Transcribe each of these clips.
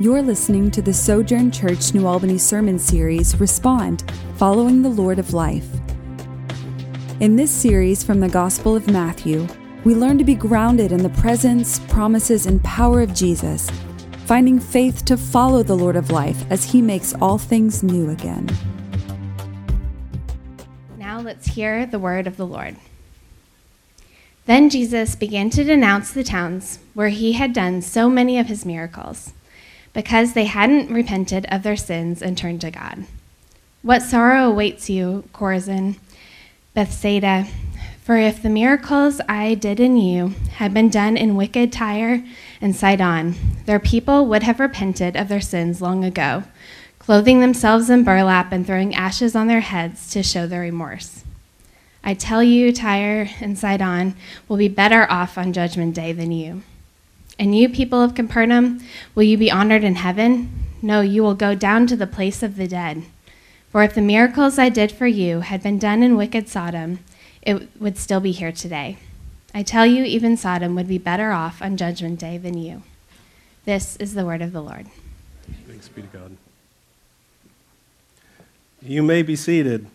You're listening to the Sojourn Church New Albany sermon series, Respond Following the Lord of Life. In this series from the Gospel of Matthew, we learn to be grounded in the presence, promises, and power of Jesus, finding faith to follow the Lord of Life as he makes all things new again. Now let's hear the word of the Lord. Then Jesus began to denounce the towns where he had done so many of his miracles, because they hadn't repented of their sins and turned to God. What sorrow awaits you, Chorazin, Bethsaida! For if the miracles I did in you had been done in wicked Tyre and Sidon, their people would have repented of their sins long ago, clothing themselves in burlap and throwing ashes on their heads to show their remorse. I tell you, Tyre and Sidon will be better off on Judgment Day than you. And you, people of Capernaum, will you be honored in heaven? No, you will go down to the place of the dead. For if the miracles I did for you had been done in wicked Sodom, it would still be here today. I tell you, even Sodom would be better off on Judgment Day than you. This is the word of the Lord. Thanks be to God. You may be seated.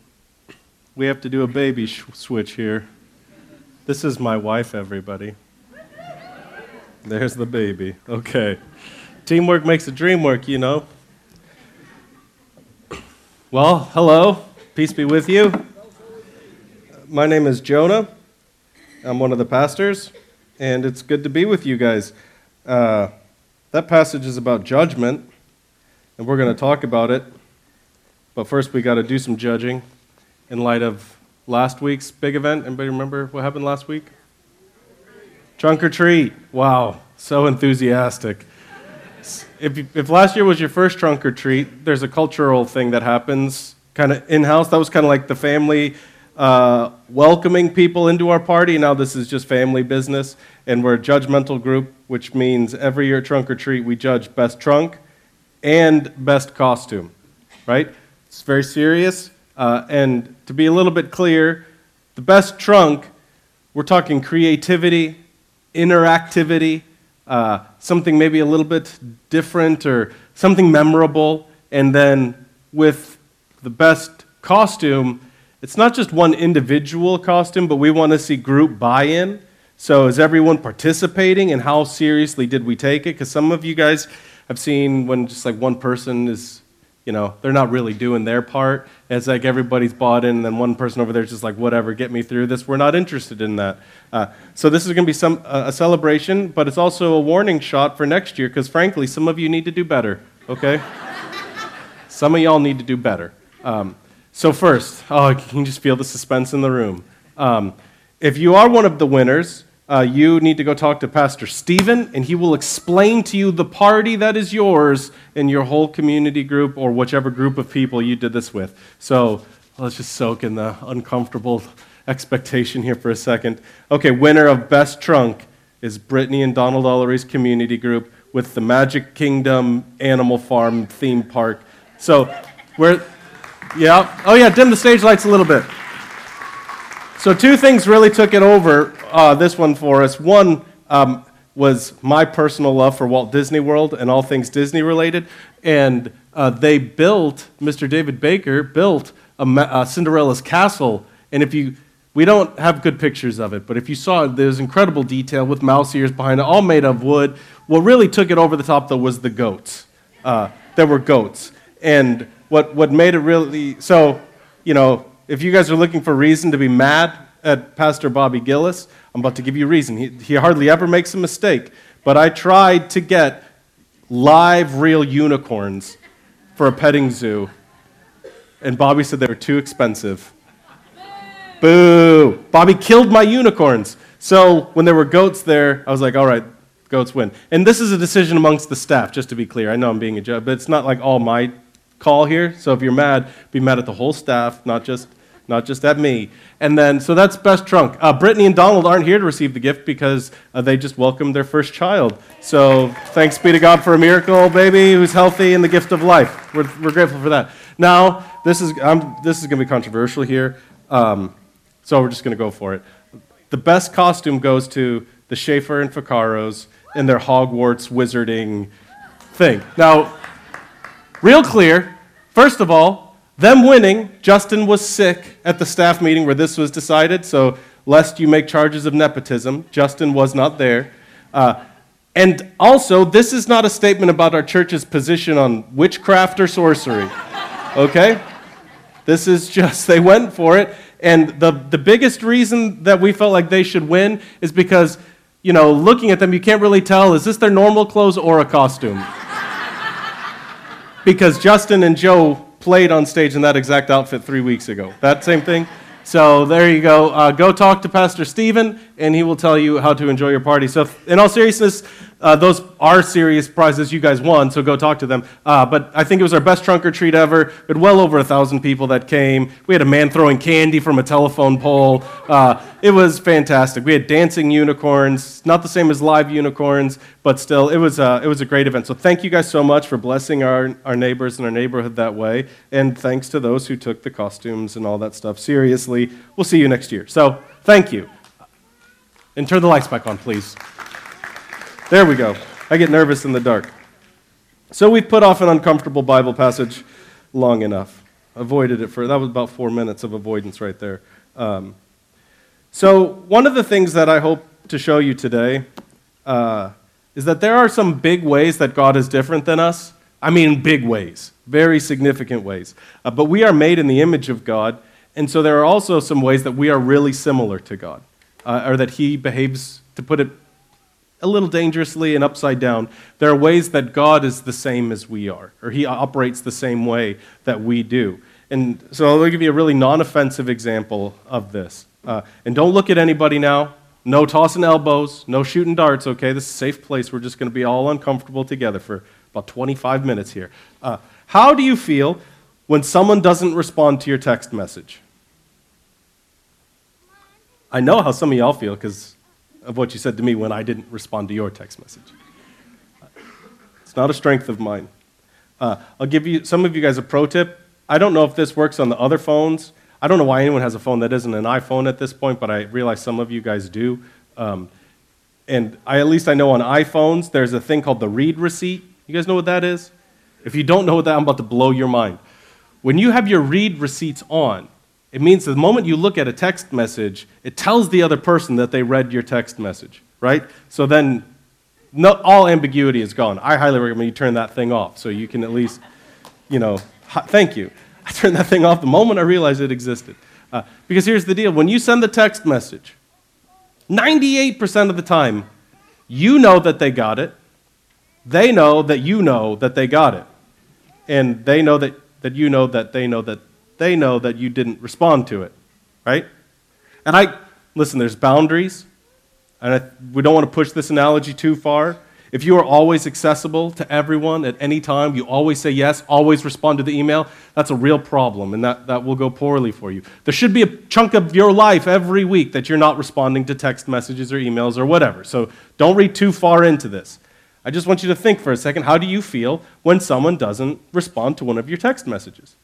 We have to do a baby sh- switch here. This is my wife, everybody. There's the baby. Okay. Teamwork makes the dream work, you know. Well, hello. Peace be with you. My name is Jonah. I'm one of the pastors, and it's good to be with you guys. Uh, that passage is about judgment, and we're going to talk about it. But first, we got to do some judging in light of last week's big event. Anybody remember what happened last week? Trunk or treat. Wow, so enthusiastic. If, if last year was your first trunk or treat, there's a cultural thing that happens kind of in house. That was kind of like the family uh, welcoming people into our party. Now this is just family business, and we're a judgmental group, which means every year trunk or treat we judge best trunk and best costume, right? It's very serious. Uh, and to be a little bit clear, the best trunk, we're talking creativity, interactivity, uh, something maybe a little bit different or something memorable. And then with the best costume, it's not just one individual costume, but we want to see group buy in. So, is everyone participating and how seriously did we take it? Because some of you guys have seen when just like one person is you know, they're not really doing their part. It's like everybody's bought in, and then one person over there is just like, whatever, get me through this. We're not interested in that. Uh, so this is going to be some, uh, a celebration, but it's also a warning shot for next year because, frankly, some of you need to do better, okay? some of y'all need to do better. Um, so, first, oh, you can just feel the suspense in the room. Um, if you are one of the winners, uh, you need to go talk to Pastor Stephen, and he will explain to you the party that is yours in your whole community group or whichever group of people you did this with. So let's just soak in the uncomfortable expectation here for a second. Okay, winner of Best Trunk is Brittany and Donald Ullery's community group with the Magic Kingdom Animal Farm theme park. So we're, yeah, oh yeah, dim the stage lights a little bit. So, two things really took it over uh, this one for us. One um, was my personal love for Walt Disney World and all things Disney related. And uh, they built, Mr. David Baker built a, a Cinderella's castle. And if you, we don't have good pictures of it, but if you saw it, there's incredible detail with mouse ears behind it, all made of wood. What really took it over the top, though, was the goats. Uh, there were goats. And what, what made it really, so, you know, if you guys are looking for reason to be mad at Pastor Bobby Gillis, I'm about to give you reason. He, he hardly ever makes a mistake. But I tried to get live, real unicorns for a petting zoo, and Bobby said they were too expensive. Boo! Bobby killed my unicorns. So when there were goats there, I was like, all right, goats win. And this is a decision amongst the staff, just to be clear. I know I'm being a judge, but it's not like all my call here. So if you're mad, be mad at the whole staff, not just not just at me. And then, so that's best trunk. Uh, Brittany and Donald aren't here to receive the gift because uh, they just welcomed their first child. So thanks be to God for a miracle baby who's healthy and the gift of life. We're, we're grateful for that. Now, this is, I'm, this is going to be controversial here, um, so we're just going to go for it. The best costume goes to the Schaefer and Ficcaros in their Hogwarts wizarding thing. Now, real clear, first of all, them winning, Justin was sick at the staff meeting where this was decided, so lest you make charges of nepotism, Justin was not there. Uh, and also, this is not a statement about our church's position on witchcraft or sorcery. Okay? This is just, they went for it. And the, the biggest reason that we felt like they should win is because, you know, looking at them, you can't really tell is this their normal clothes or a costume? because Justin and Joe played on stage in that exact outfit three weeks ago. That same thing? So there you go. Uh, go talk to Pastor Stephen, and he will tell you how to enjoy your party. So, in all seriousness, uh, those are serious prizes you guys won, so go talk to them. Uh, but I think it was our best trunk or treat ever. We had well over a thousand people that came. We had a man throwing candy from a telephone pole. Uh, it was fantastic. We had dancing unicorns, not the same as live unicorns, but still, it was, a, it was a great event. So thank you guys so much for blessing our, our neighbors and our neighborhood that way. And thanks to those who took the costumes and all that stuff seriously. We'll see you next year. So thank you. And turn the lights back on, please. There we go. I get nervous in the dark. So we've put off an uncomfortable Bible passage long enough. Avoided it for, that was about four minutes of avoidance right there. Um, so, one of the things that I hope to show you today uh, is that there are some big ways that God is different than us. I mean, big ways, very significant ways. Uh, but we are made in the image of God, and so there are also some ways that we are really similar to God, uh, or that He behaves, to put it a little dangerously and upside down. There are ways that God is the same as we are, or He operates the same way that we do. And so I'll give you a really non offensive example of this. Uh, and don't look at anybody now. No tossing elbows, no shooting darts, okay? This is a safe place. We're just going to be all uncomfortable together for about 25 minutes here. Uh, how do you feel when someone doesn't respond to your text message? I know how some of y'all feel because of what you said to me when I didn't respond to your text message. It's not a strength of mine. Uh, I'll give you some of you guys a pro tip. I don't know if this works on the other phones. I don't know why anyone has a phone that isn't an iPhone at this point, but I realize some of you guys do. Um, and I, at least I know on iPhones, there's a thing called the read receipt. You guys know what that is? If you don't know what that, I'm about to blow your mind. When you have your read receipts on, it means the moment you look at a text message, it tells the other person that they read your text message, right? So then no, all ambiguity is gone. I highly recommend you turn that thing off so you can at least, you know, thank you. I turned that thing off the moment I realized it existed. Uh, because here's the deal when you send the text message, 98% of the time, you know that they got it. They know that you know that they got it. And they know that, that you know that they know that they know that you didn't respond to it, right? And I, listen, there's boundaries, and I, we don't want to push this analogy too far. If you are always accessible to everyone at any time, you always say yes, always respond to the email, that's a real problem, and that, that will go poorly for you. There should be a chunk of your life every week that you're not responding to text messages or emails or whatever. So don't read too far into this. I just want you to think for a second how do you feel when someone doesn't respond to one of your text messages?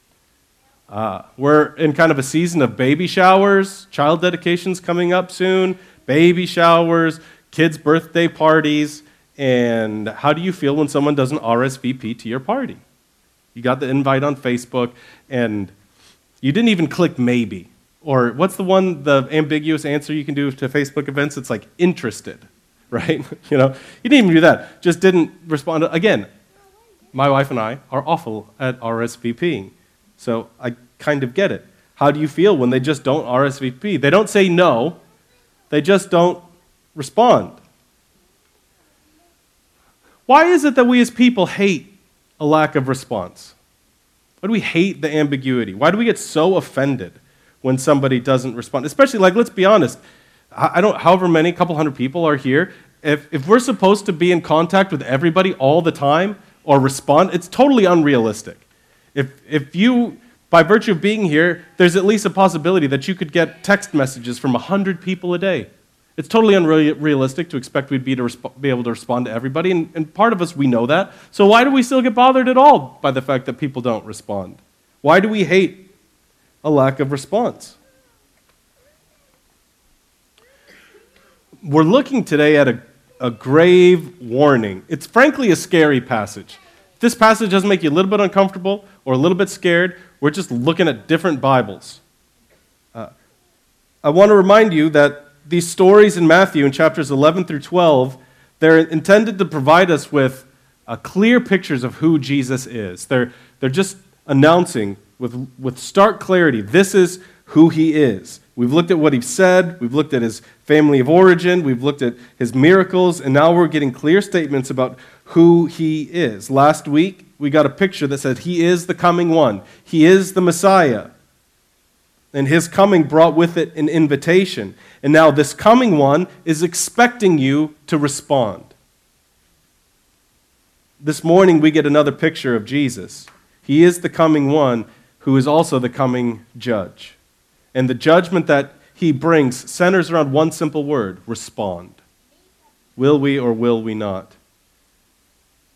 Uh, we're in kind of a season of baby showers, child dedications coming up soon, baby showers, kids' birthday parties. And how do you feel when someone doesn't RSVP to your party? You got the invite on Facebook, and you didn't even click maybe. Or what's the one, the ambiguous answer you can do to Facebook events? It's like interested, right? you know, you didn't even do that. Just didn't respond. Again, my wife and I are awful at RSVPing. So I kind of get it. How do you feel when they just don't RSVP? They don't say no, they just don't respond. Why is it that we as people hate a lack of response? Why do we hate the ambiguity? Why do we get so offended when somebody doesn't respond? Especially, like, let's be honest. I don't, however many, couple hundred people are here. If, if we're supposed to be in contact with everybody all the time or respond, it's totally unrealistic. If, if you, by virtue of being here, there's at least a possibility that you could get text messages from 100 people a day. It's totally unrealistic to expect we'd be, to resp- be able to respond to everybody, and, and part of us, we know that. So why do we still get bothered at all by the fact that people don't respond? Why do we hate a lack of response? We're looking today at a, a grave warning. It's frankly a scary passage. This passage doesn't make you a little bit uncomfortable or a little bit scared, we're just looking at different Bibles. Uh, I want to remind you that these stories in Matthew in chapters 11 through 12, they're intended to provide us with uh, clear pictures of who Jesus is. They're, they're just announcing with, with stark clarity this is who he is. We've looked at what he said, we've looked at his family of origin, we've looked at his miracles, and now we're getting clear statements about who he is. Last week, we got a picture that said he is the coming one, he is the Messiah. And his coming brought with it an invitation. And now this coming one is expecting you to respond. This morning, we get another picture of Jesus. He is the coming one who is also the coming judge. And the judgment that he brings centers around one simple word respond. Will we or will we not?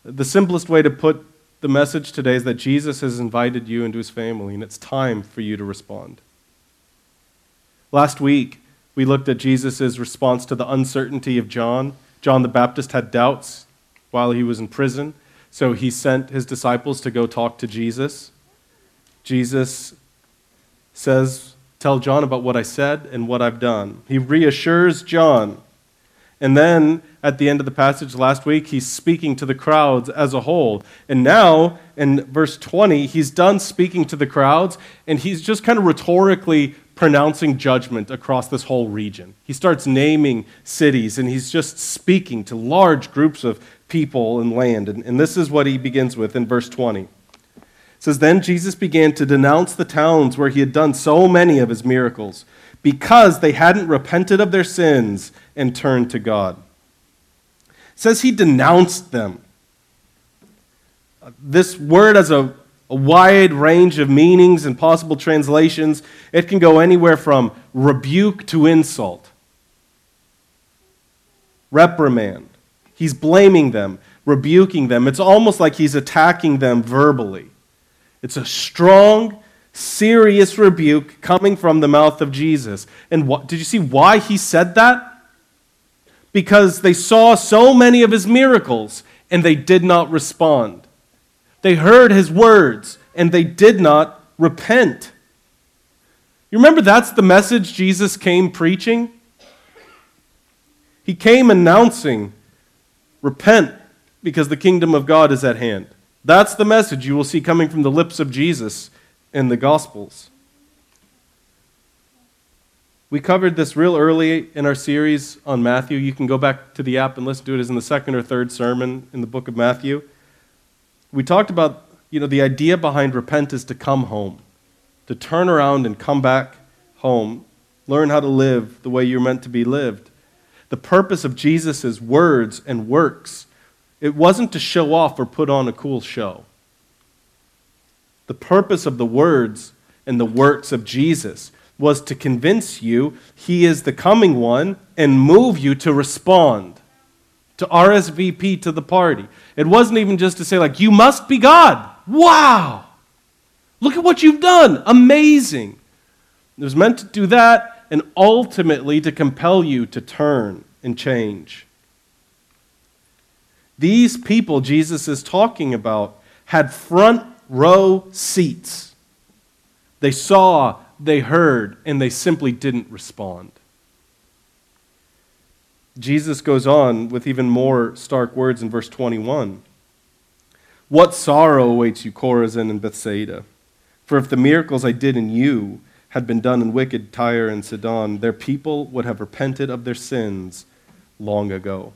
The simplest way to put the message today is that Jesus has invited you into his family, and it's time for you to respond. Last week, we looked at Jesus' response to the uncertainty of John. John the Baptist had doubts while he was in prison, so he sent his disciples to go talk to Jesus. Jesus says, Tell John about what I said and what I've done. He reassures John. And then at the end of the passage last week, he's speaking to the crowds as a whole. And now, in verse 20, he's done speaking to the crowds, and he's just kind of rhetorically pronouncing judgment across this whole region. He starts naming cities, and he's just speaking to large groups of people and land. And, and this is what he begins with in verse 20. It says, Then Jesus began to denounce the towns where he had done so many of his miracles, because they hadn't repented of their sins and turned to God. It says he denounced them. This word has a, a wide range of meanings and possible translations. It can go anywhere from rebuke to insult, reprimand. He's blaming them, rebuking them. It's almost like he's attacking them verbally. It's a strong, serious rebuke coming from the mouth of Jesus. And what, did you see why he said that? Because they saw so many of his miracles and they did not respond. They heard his words and they did not repent. You remember that's the message Jesus came preaching? He came announcing, Repent, because the kingdom of God is at hand. That's the message you will see coming from the lips of Jesus in the Gospels. We covered this real early in our series on Matthew. You can go back to the app and listen to it as in the second or third sermon in the book of Matthew. We talked about, you know, the idea behind repent is to come home, to turn around and come back home, learn how to live the way you're meant to be lived. The purpose of Jesus' words and works it wasn't to show off or put on a cool show. The purpose of the words and the works of Jesus was to convince you he is the coming one and move you to respond, to RSVP to the party. It wasn't even just to say, like, you must be God. Wow! Look at what you've done. Amazing. It was meant to do that and ultimately to compel you to turn and change. These people Jesus is talking about had front row seats. They saw, they heard, and they simply didn't respond. Jesus goes on with even more stark words in verse 21. What sorrow awaits you, Chorazin and Bethsaida? For if the miracles I did in you had been done in wicked Tyre and Sidon, their people would have repented of their sins long ago.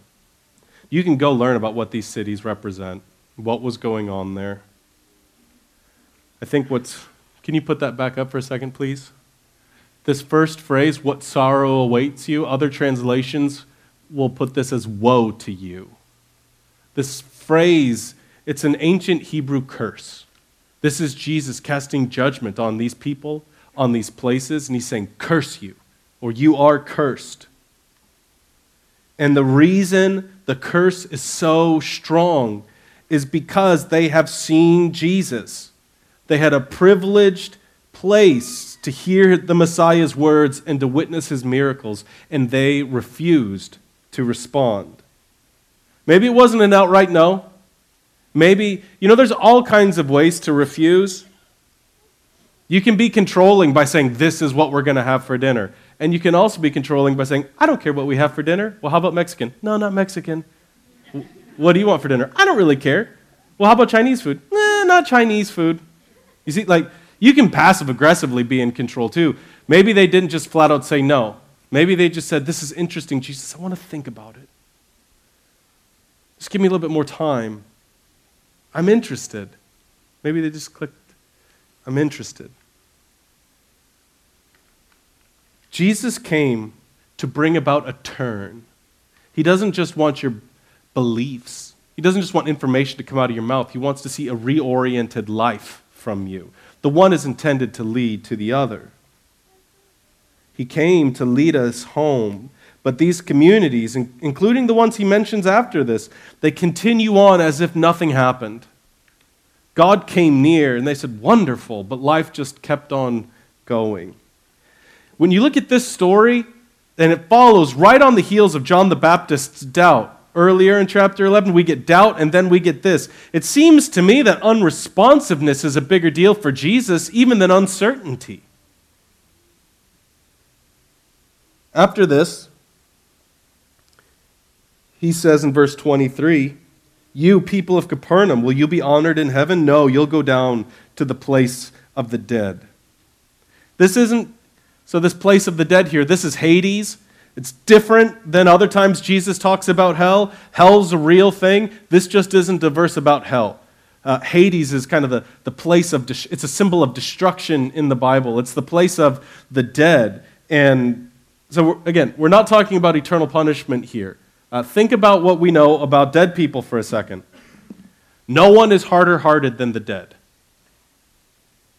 You can go learn about what these cities represent, what was going on there. I think what's. Can you put that back up for a second, please? This first phrase, what sorrow awaits you, other translations will put this as woe to you. This phrase, it's an ancient Hebrew curse. This is Jesus casting judgment on these people, on these places, and he's saying, Curse you, or you are cursed. And the reason the curse is so strong is because they have seen Jesus. They had a privileged place to hear the Messiah's words and to witness his miracles, and they refused to respond. Maybe it wasn't an outright no. Maybe, you know, there's all kinds of ways to refuse. You can be controlling by saying, This is what we're going to have for dinner. And you can also be controlling by saying, I don't care what we have for dinner. Well, how about Mexican? No, not Mexican. What do you want for dinner? I don't really care. Well, how about Chinese food? Not Chinese food. You see, like, you can passive aggressively be in control too. Maybe they didn't just flat out say no. Maybe they just said, This is interesting, Jesus. I want to think about it. Just give me a little bit more time. I'm interested. Maybe they just clicked, I'm interested. Jesus came to bring about a turn. He doesn't just want your beliefs, He doesn't just want information to come out of your mouth. He wants to see a reoriented life from you. The one is intended to lead to the other. He came to lead us home. But these communities, including the ones he mentions after this, they continue on as if nothing happened. God came near and they said, Wonderful, but life just kept on going. When you look at this story, and it follows right on the heels of John the Baptist's doubt. Earlier in chapter 11, we get doubt, and then we get this. It seems to me that unresponsiveness is a bigger deal for Jesus even than uncertainty. After this, he says in verse 23 You, people of Capernaum, will you be honored in heaven? No, you'll go down to the place of the dead. This isn't so, this place of the dead here, this is Hades. It's different than other times Jesus talks about hell. Hell's a real thing. This just isn't a verse about hell. Uh, Hades is kind of the, the place of, de- it's a symbol of destruction in the Bible. It's the place of the dead. And so, we're, again, we're not talking about eternal punishment here. Uh, think about what we know about dead people for a second. No one is harder hearted than the dead.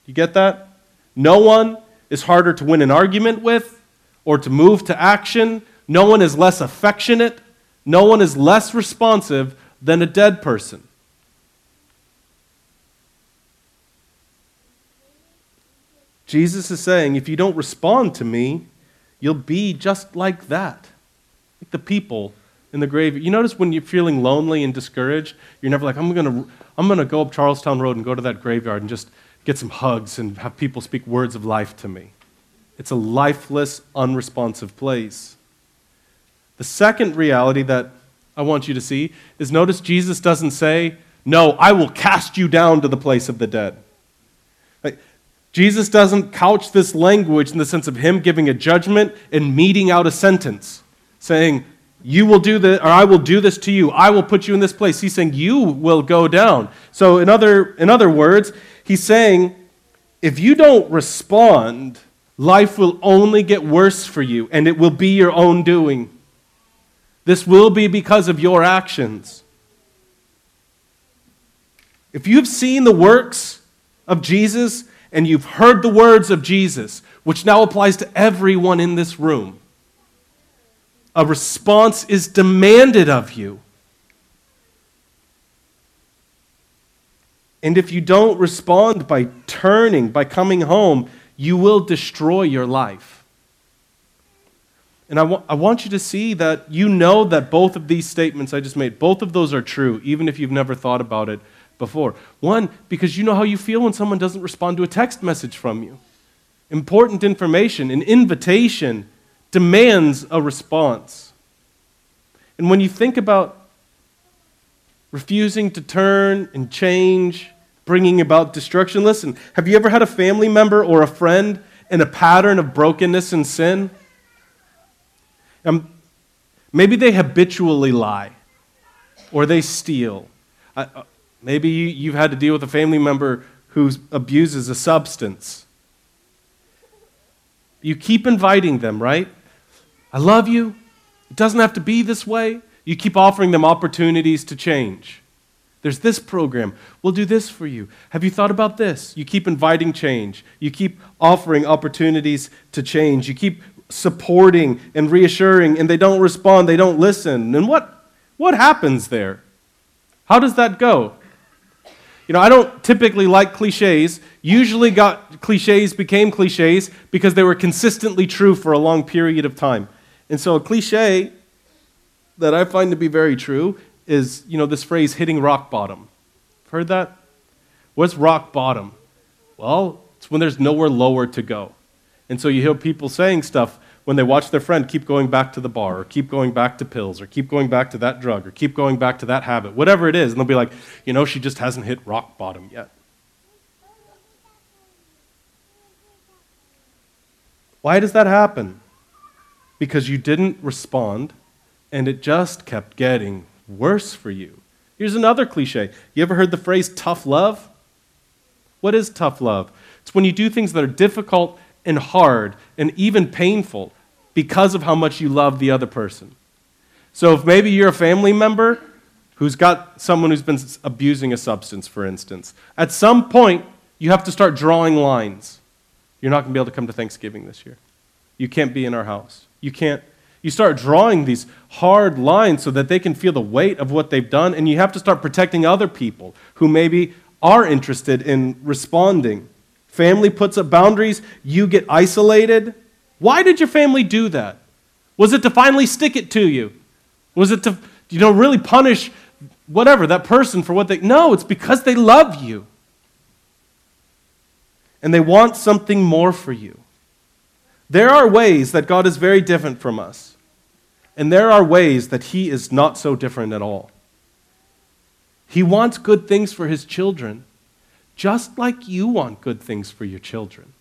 You get that? No one is harder to win an argument with or to move to action. No one is less affectionate. No one is less responsive than a dead person. Jesus is saying, if you don't respond to me, you'll be just like that. Like the people in the grave. You notice when you're feeling lonely and discouraged, you're never like, I'm going to I'm going to go up Charlestown Road and go to that graveyard and just get some hugs and have people speak words of life to me. It's a lifeless, unresponsive place. The second reality that I want you to see is notice Jesus doesn't say, No, I will cast you down to the place of the dead. Like, Jesus doesn't couch this language in the sense of him giving a judgment and meting out a sentence, saying, You will do this, or I will do this to you. I will put you in this place. He's saying, You will go down. So, in other, in other words, He's saying, if you don't respond, life will only get worse for you, and it will be your own doing. This will be because of your actions. If you've seen the works of Jesus and you've heard the words of Jesus, which now applies to everyone in this room, a response is demanded of you. And if you don't respond by turning, by coming home, you will destroy your life. And I, I want you to see that you know that both of these statements I just made, both of those are true, even if you've never thought about it before. One, because you know how you feel when someone doesn't respond to a text message from you. Important information, an invitation, demands a response. And when you think about refusing to turn and change, bringing about destruction. Listen, have you ever had a family member or a friend in a pattern of brokenness and sin? Um, maybe they habitually lie or they steal. Uh, maybe you, you've had to deal with a family member who abuses a substance. You keep inviting them, right? I love you. It doesn't have to be this way. You keep offering them opportunities to change. There's this program. We'll do this for you. Have you thought about this? You keep inviting change. You keep offering opportunities to change. You keep supporting and reassuring, and they don't respond, they don't listen. And what, what happens there? How does that go? You know, I don't typically like cliches. Usually got cliches became cliches because they were consistently true for a long period of time. And so a cliche that I find to be very true is, you know, this phrase hitting rock bottom. Heard that? What's rock bottom? Well, it's when there's nowhere lower to go. And so you hear people saying stuff when they watch their friend keep going back to the bar, or keep going back to pills, or keep going back to that drug, or keep going back to that habit, whatever it is. And they'll be like, you know, she just hasn't hit rock bottom yet. Why does that happen? Because you didn't respond, and it just kept getting worse for you. Here's another cliche. You ever heard the phrase tough love? What is tough love? It's when you do things that are difficult and hard and even painful because of how much you love the other person. So if maybe you're a family member who's got someone who's been abusing a substance, for instance, at some point you have to start drawing lines. You're not going to be able to come to Thanksgiving this year. You can't be in our house. You can't. You start drawing these hard lines so that they can feel the weight of what they've done, and you have to start protecting other people who maybe are interested in responding. Family puts up boundaries, you get isolated. Why did your family do that? Was it to finally stick it to you? Was it to, you know, really punish whatever, that person for what they. No, it's because they love you. And they want something more for you. There are ways that God is very different from us. And there are ways that He is not so different at all. He wants good things for his children, just like you want good things for your children.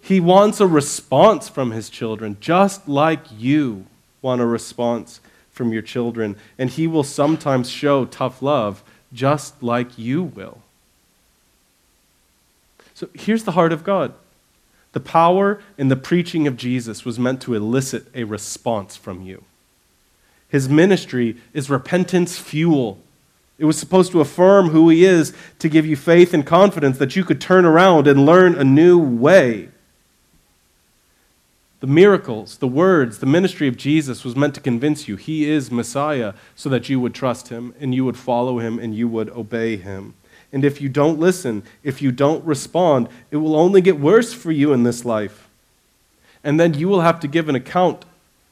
He wants a response from his children, just like you want a response from your children. And he will sometimes show tough love, just like you will. So here's the heart of God. The power in the preaching of Jesus was meant to elicit a response from you. His ministry is repentance fuel. It was supposed to affirm who he is to give you faith and confidence that you could turn around and learn a new way. The miracles, the words, the ministry of Jesus was meant to convince you he is Messiah so that you would trust him and you would follow him and you would obey him. And if you don't listen, if you don't respond, it will only get worse for you in this life. And then you will have to give an account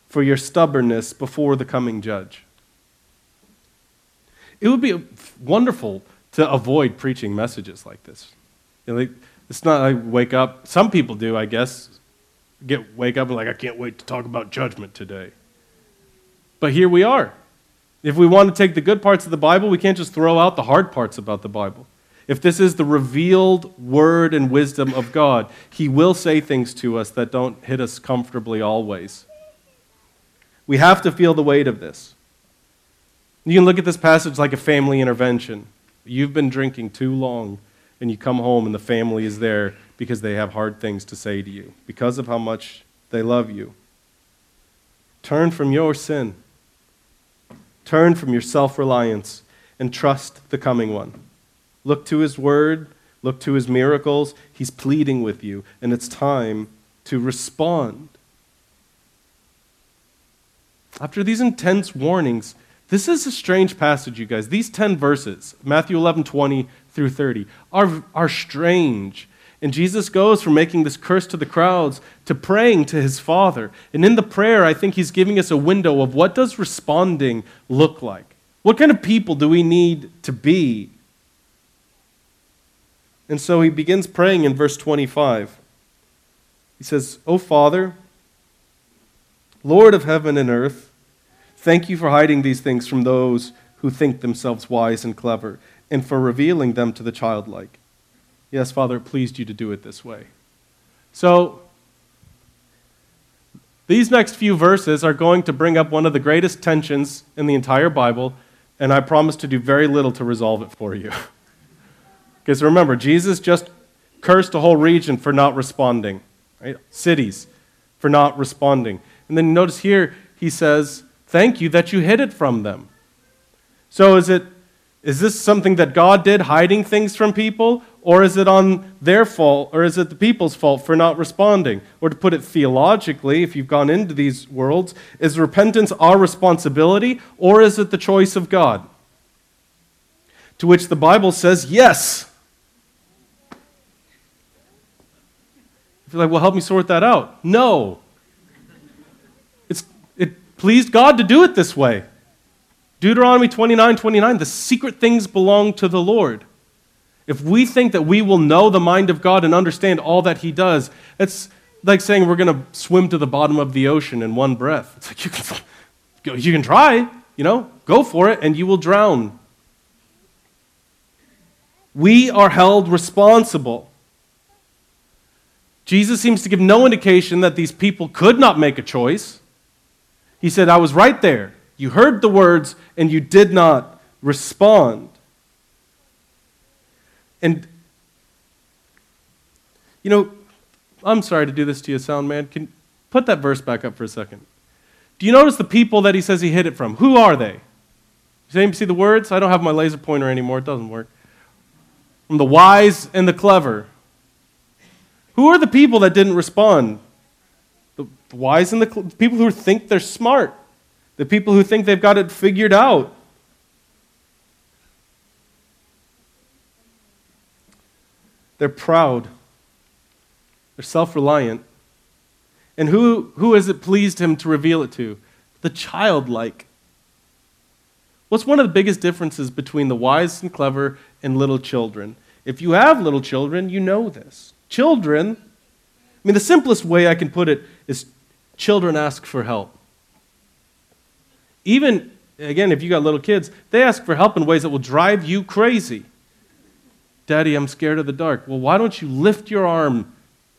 for your stubbornness before the coming judge. It would be wonderful to avoid preaching messages like this. You know, it's not like wake up. Some people do, I guess. Get wake up and like I can't wait to talk about judgment today. But here we are. If we want to take the good parts of the Bible, we can't just throw out the hard parts about the Bible. If this is the revealed word and wisdom of God, He will say things to us that don't hit us comfortably always. We have to feel the weight of this. You can look at this passage like a family intervention. You've been drinking too long, and you come home, and the family is there because they have hard things to say to you, because of how much they love you. Turn from your sin, turn from your self reliance, and trust the coming one. Look to his word, look to his miracles. He's pleading with you, and it's time to respond. After these intense warnings, this is a strange passage, you guys. These 10 verses, Matthew 11, 20 through 30, are, are strange. And Jesus goes from making this curse to the crowds to praying to his Father. And in the prayer, I think he's giving us a window of what does responding look like? What kind of people do we need to be? And so he begins praying in verse 25. He says, O Father, Lord of heaven and earth, Thank you for hiding these things from those who think themselves wise and clever, and for revealing them to the childlike. Yes, Father, it pleased you to do it this way. So, these next few verses are going to bring up one of the greatest tensions in the entire Bible, and I promise to do very little to resolve it for you. because remember, Jesus just cursed a whole region for not responding, right? Cities for not responding. And then notice here, he says, Thank you that you hid it from them. So is it is this something that God did hiding things from people or is it on their fault or is it the people's fault for not responding? Or to put it theologically, if you've gone into these worlds, is repentance our responsibility or is it the choice of God? To which the Bible says, yes. If you're like, well, help me sort that out. No It's, it pleased God to do it this way. Deuteronomy 29 29, the secret things belong to the Lord. If we think that we will know the mind of God and understand all that He does, it's like saying we're going to swim to the bottom of the ocean in one breath. It's like you can, you can try, you know, go for it, and you will drown. We are held responsible. Jesus seems to give no indication that these people could not make a choice. He said, I was right there. You heard the words, and you did not respond. And, you know, I'm sorry to do this to you, sound man. Can put that verse back up for a second. Do you notice the people that he says he hid it from? Who are they? Anybody see the words? I don't have my laser pointer anymore. It doesn't work. From the wise and the clever. Who are the people that didn't respond? The wise and the cl- people who think they're smart. The people who think they've got it figured out. They're proud. They're self reliant. And who, who has it pleased him to reveal it to? The childlike. What's one of the biggest differences between the wise and clever and little children? If you have little children, you know this. Children, I mean, the simplest way I can put it is children ask for help. Even, again, if you got little kids, they ask for help in ways that will drive you crazy. Daddy, I'm scared of the dark. Well, why don't you lift your arm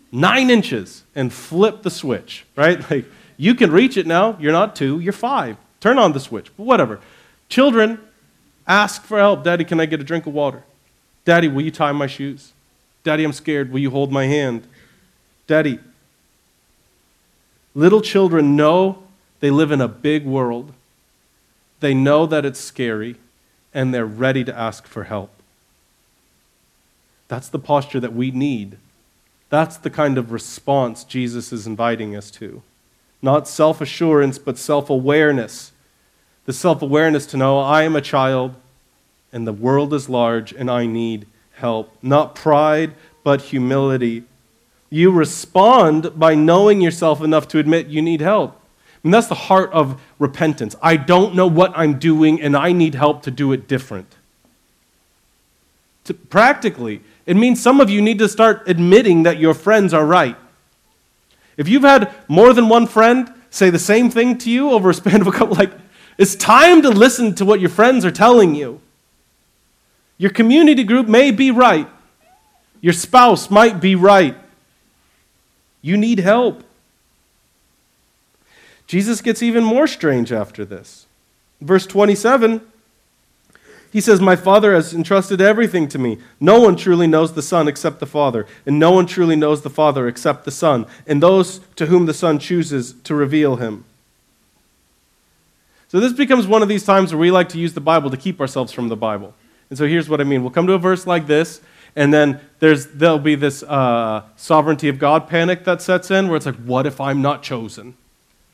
nine inches and flip the switch, right? Like, you can reach it now. You're not two, you're five. Turn on the switch, but whatever. Children ask for help. Daddy, can I get a drink of water? Daddy, will you tie my shoes? Daddy, I'm scared. Will you hold my hand? Daddy, little children know they live in a big world. They know that it's scary, and they're ready to ask for help. That's the posture that we need. That's the kind of response Jesus is inviting us to. Not self assurance, but self awareness. The self awareness to know I am a child and the world is large and I need help. Not pride, but humility. You respond by knowing yourself enough to admit you need help. And that's the heart of repentance. I don't know what I'm doing and I need help to do it different. To, practically, it means some of you need to start admitting that your friends are right. If you've had more than one friend say the same thing to you over a span of a couple, like, it's time to listen to what your friends are telling you. Your community group may be right, your spouse might be right. You need help. Jesus gets even more strange after this. Verse 27 he says, My Father has entrusted everything to me. No one truly knows the Son except the Father, and no one truly knows the Father except the Son, and those to whom the Son chooses to reveal him. So this becomes one of these times where we like to use the Bible to keep ourselves from the Bible. And so here's what I mean. We'll come to a verse like this, and then there's, there'll be this uh, sovereignty of God panic that sets in where it's like, what if I'm not chosen?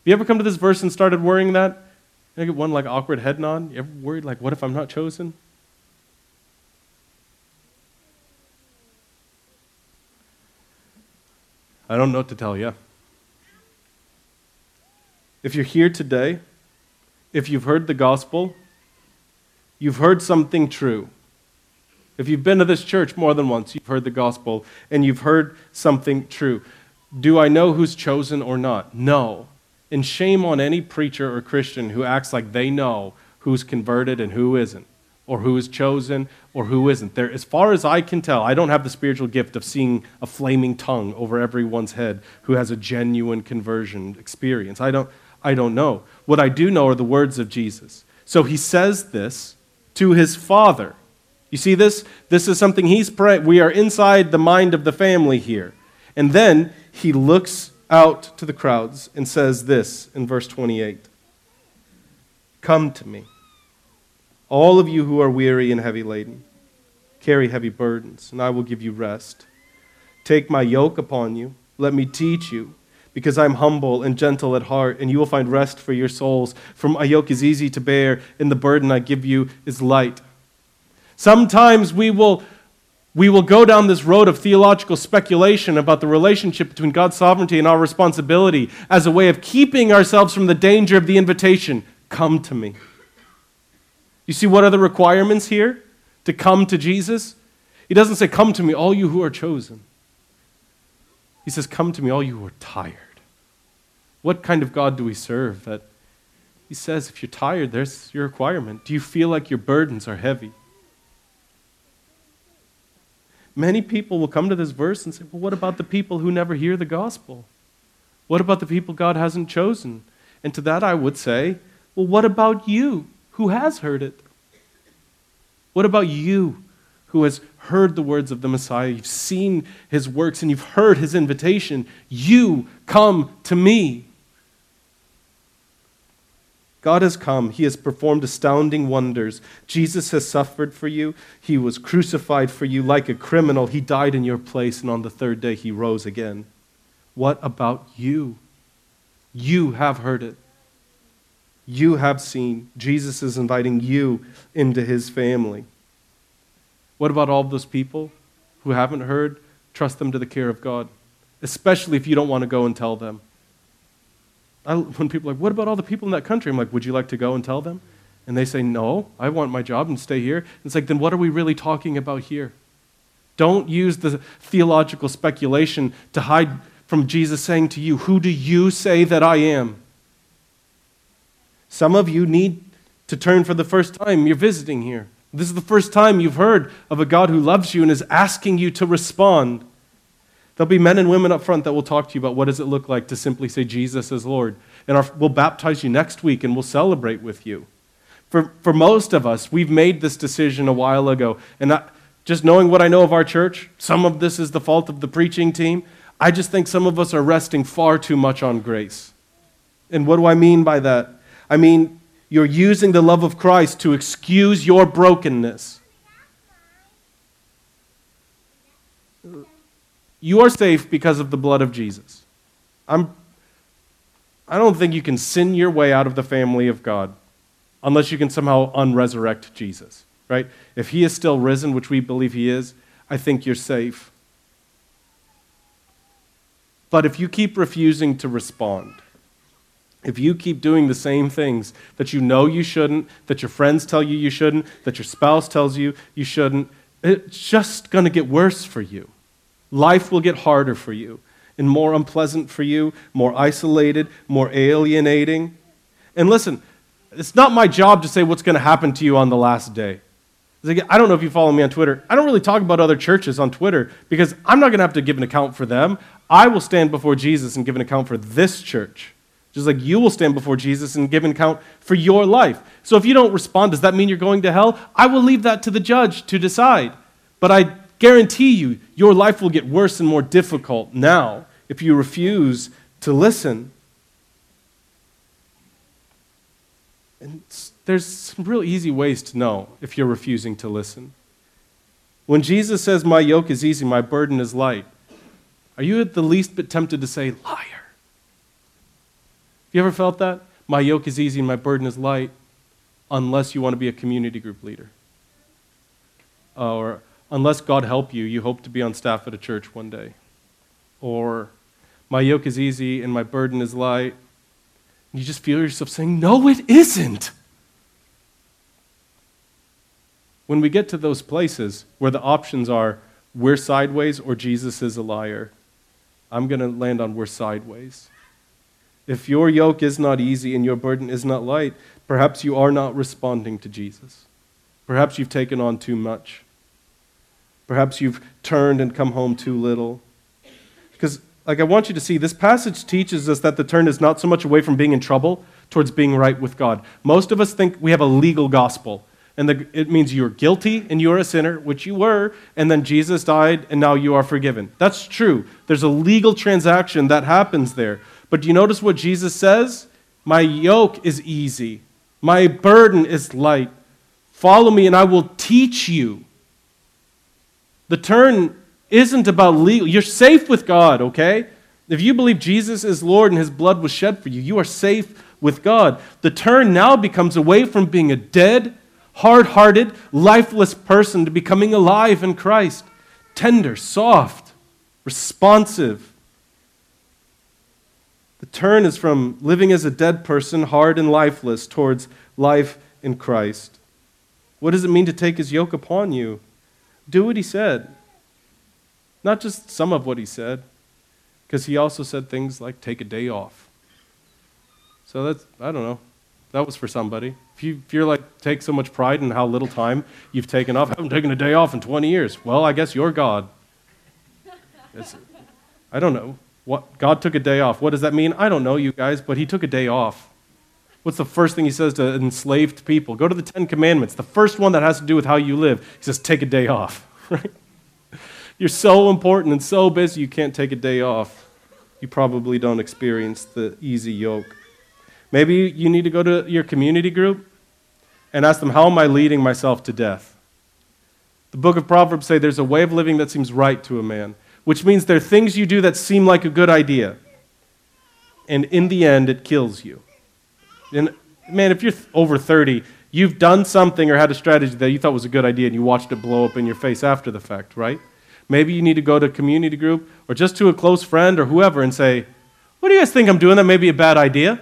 Have you ever come to this verse and started worrying that? I get one like awkward head nod. You ever worried like, what if I'm not chosen? I don't know what to tell you. If you're here today, if you've heard the gospel, you've heard something true. If you've been to this church more than once, you've heard the gospel and you've heard something true. Do I know who's chosen or not? No. And shame on any preacher or Christian who acts like they know who's converted and who isn't, or who is chosen or who isn't. There, as far as I can tell, I don't have the spiritual gift of seeing a flaming tongue over everyone's head who has a genuine conversion experience. I don't, I don't know. What I do know are the words of Jesus. So he says this to his father. You see this? This is something he's praying. We are inside the mind of the family here. And then he looks out to the crowds and says this in verse 28 Come to me, all of you who are weary and heavy laden, carry heavy burdens, and I will give you rest. Take my yoke upon you, let me teach you. Because I'm humble and gentle at heart, and you will find rest for your souls. For my yoke is easy to bear, and the burden I give you is light. Sometimes we will we will go down this road of theological speculation about the relationship between God's sovereignty and our responsibility as a way of keeping ourselves from the danger of the invitation come to me. You see what are the requirements here to come to Jesus? He doesn't say, Come to me, all you who are chosen. He says, Come to me, all you who are tired. What kind of God do we serve that he says, if you're tired, there's your requirement. Do you feel like your burdens are heavy? Many people will come to this verse and say, Well, what about the people who never hear the gospel? What about the people God hasn't chosen? And to that I would say, Well, what about you who has heard it? What about you who has heard the words of the Messiah? You've seen his works and you've heard his invitation. You come to me. God has come. He has performed astounding wonders. Jesus has suffered for you. He was crucified for you like a criminal. He died in your place, and on the third day, he rose again. What about you? You have heard it. You have seen. Jesus is inviting you into his family. What about all those people who haven't heard? Trust them to the care of God, especially if you don't want to go and tell them. I, when people are like, what about all the people in that country? I'm like, would you like to go and tell them? And they say, no, I want my job and stay here. It's like, then what are we really talking about here? Don't use the theological speculation to hide from Jesus saying to you, Who do you say that I am? Some of you need to turn for the first time. You're visiting here. This is the first time you've heard of a God who loves you and is asking you to respond. There'll be men and women up front that will talk to you about what does it look like to simply say Jesus is Lord. And our, we'll baptize you next week and we'll celebrate with you. For, for most of us, we've made this decision a while ago. And I, just knowing what I know of our church, some of this is the fault of the preaching team. I just think some of us are resting far too much on grace. And what do I mean by that? I mean, you're using the love of Christ to excuse your brokenness. You are safe because of the blood of Jesus. I'm, I don't think you can sin your way out of the family of God unless you can somehow unresurrect Jesus, right? If he is still risen, which we believe he is, I think you're safe. But if you keep refusing to respond, if you keep doing the same things that you know you shouldn't, that your friends tell you you shouldn't, that your spouse tells you you shouldn't, it's just going to get worse for you. Life will get harder for you and more unpleasant for you, more isolated, more alienating. And listen, it's not my job to say what's going to happen to you on the last day. I don't know if you follow me on Twitter. I don't really talk about other churches on Twitter because I'm not going to have to give an account for them. I will stand before Jesus and give an account for this church, just like you will stand before Jesus and give an account for your life. So if you don't respond, does that mean you're going to hell? I will leave that to the judge to decide. But I guarantee you, your life will get worse and more difficult now if you refuse to listen. And there's some real easy ways to know if you're refusing to listen. When Jesus says, My yoke is easy, my burden is light, are you at the least bit tempted to say, Liar? Have you ever felt that? My yoke is easy and my burden is light, unless you want to be a community group leader. or unless God help you, you hope to be on staff at a church one day. Or, my yoke is easy and my burden is light. You just feel yourself saying, No, it isn't. When we get to those places where the options are, we're sideways or Jesus is a liar, I'm going to land on we're sideways. If your yoke is not easy and your burden is not light, perhaps you are not responding to Jesus. Perhaps you've taken on too much. Perhaps you've turned and come home too little. Because, like, I want you to see this passage teaches us that the turn is not so much away from being in trouble towards being right with God. Most of us think we have a legal gospel, and the, it means you're guilty and you're a sinner, which you were, and then Jesus died and now you are forgiven. That's true. There's a legal transaction that happens there. But do you notice what Jesus says? My yoke is easy, my burden is light. Follow me, and I will teach you. The turn isn't about legal. You're safe with God, okay? If you believe Jesus is Lord and his blood was shed for you, you are safe with God. The turn now becomes away from being a dead, hard hearted, lifeless person to becoming alive in Christ. Tender, soft, responsive. The turn is from living as a dead person, hard and lifeless, towards life in Christ. What does it mean to take his yoke upon you? Do what he said. Not just some of what he said, because he also said things like take a day off. So that's, I don't know, that was for somebody. If, you, if you're like, take so much pride in how little time you've taken off, I haven't taken a day off in 20 years. Well, I guess you're God. It's, I don't know. What, God took a day off. What does that mean? I don't know, you guys, but he took a day off. What's the first thing he says to enslaved people? Go to the Ten Commandments. The first one that has to do with how you live. He says, take a day off. Right? You're so important and so busy you can't take a day off. You probably don't experience the easy yoke. Maybe you need to go to your community group and ask them, How am I leading myself to death? The book of Proverbs say there's a way of living that seems right to a man, which means there are things you do that seem like a good idea. And in the end, it kills you. And man, if you're over 30, you've done something or had a strategy that you thought was a good idea and you watched it blow up in your face after the fact, right? Maybe you need to go to a community group or just to a close friend or whoever and say, What do you guys think I'm doing that may be a bad idea?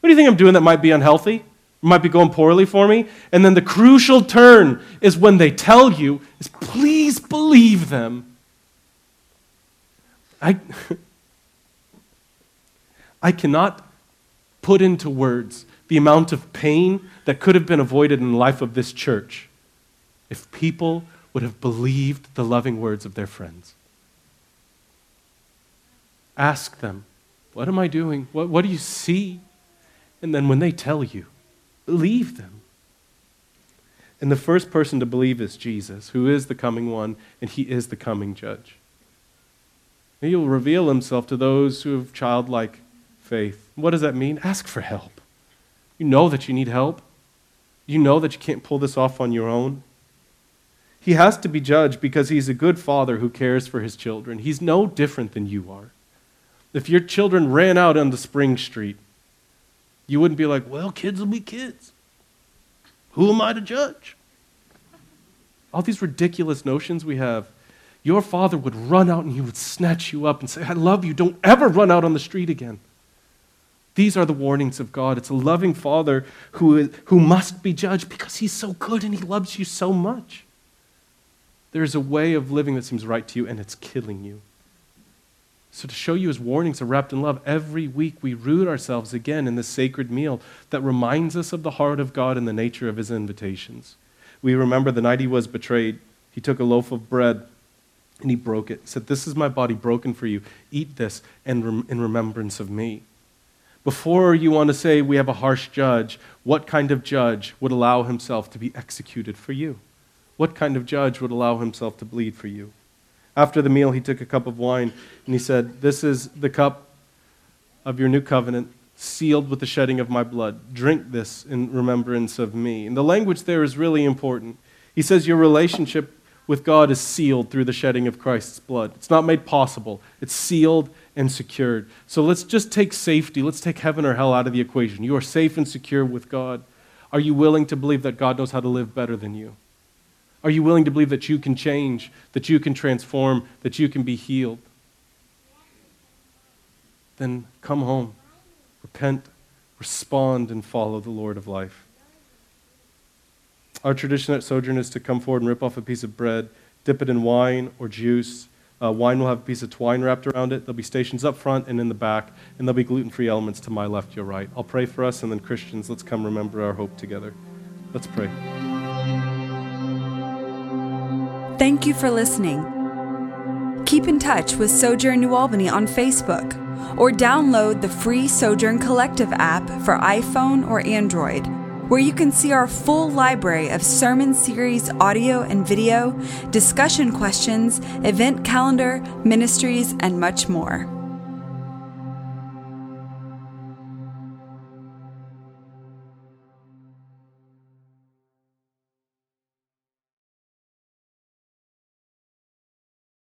What do you think I'm doing that might be unhealthy? Might be going poorly for me? And then the crucial turn is when they tell you, is please believe them. I, I cannot put into words the amount of pain that could have been avoided in the life of this church if people would have believed the loving words of their friends. Ask them, What am I doing? What, what do you see? And then when they tell you, believe them. And the first person to believe is Jesus, who is the coming one, and he is the coming judge. He will reveal himself to those who have childlike faith. What does that mean? Ask for help. You know that you need help. You know that you can't pull this off on your own. He has to be judged because he's a good father who cares for his children. He's no different than you are. If your children ran out on the Spring Street, you wouldn't be like, well, kids will be kids. Who am I to judge? All these ridiculous notions we have. Your father would run out and he would snatch you up and say, I love you. Don't ever run out on the street again. These are the warnings of God. It's a loving Father who, is, who must be judged because He's so good and He loves you so much. There's a way of living that seems right to you, and it's killing you. So, to show you His warnings are wrapped in love, every week we root ourselves again in this sacred meal that reminds us of the heart of God and the nature of His invitations. We remember the night He was betrayed, He took a loaf of bread and He broke it. He said, This is my body broken for you. Eat this and in remembrance of me. Before you want to say we have a harsh judge, what kind of judge would allow himself to be executed for you? What kind of judge would allow himself to bleed for you? After the meal, he took a cup of wine and he said, This is the cup of your new covenant, sealed with the shedding of my blood. Drink this in remembrance of me. And the language there is really important. He says, Your relationship with God is sealed through the shedding of Christ's blood. It's not made possible, it's sealed and secured. So let's just take safety, let's take heaven or hell out of the equation. You are safe and secure with God. Are you willing to believe that God knows how to live better than you? Are you willing to believe that you can change, that you can transform, that you can be healed? Then come home, repent, respond, and follow the Lord of life. Our tradition at Sojourn is to come forward and rip off a piece of bread, dip it in wine or juice, uh, wine will have a piece of twine wrapped around it. There'll be stations up front and in the back, and there'll be gluten free elements to my left, your right. I'll pray for us, and then Christians, let's come remember our hope together. Let's pray. Thank you for listening. Keep in touch with Sojourn New Albany on Facebook or download the free Sojourn Collective app for iPhone or Android where you can see our full library of sermon series audio and video, discussion questions, event calendar, ministries, and much more.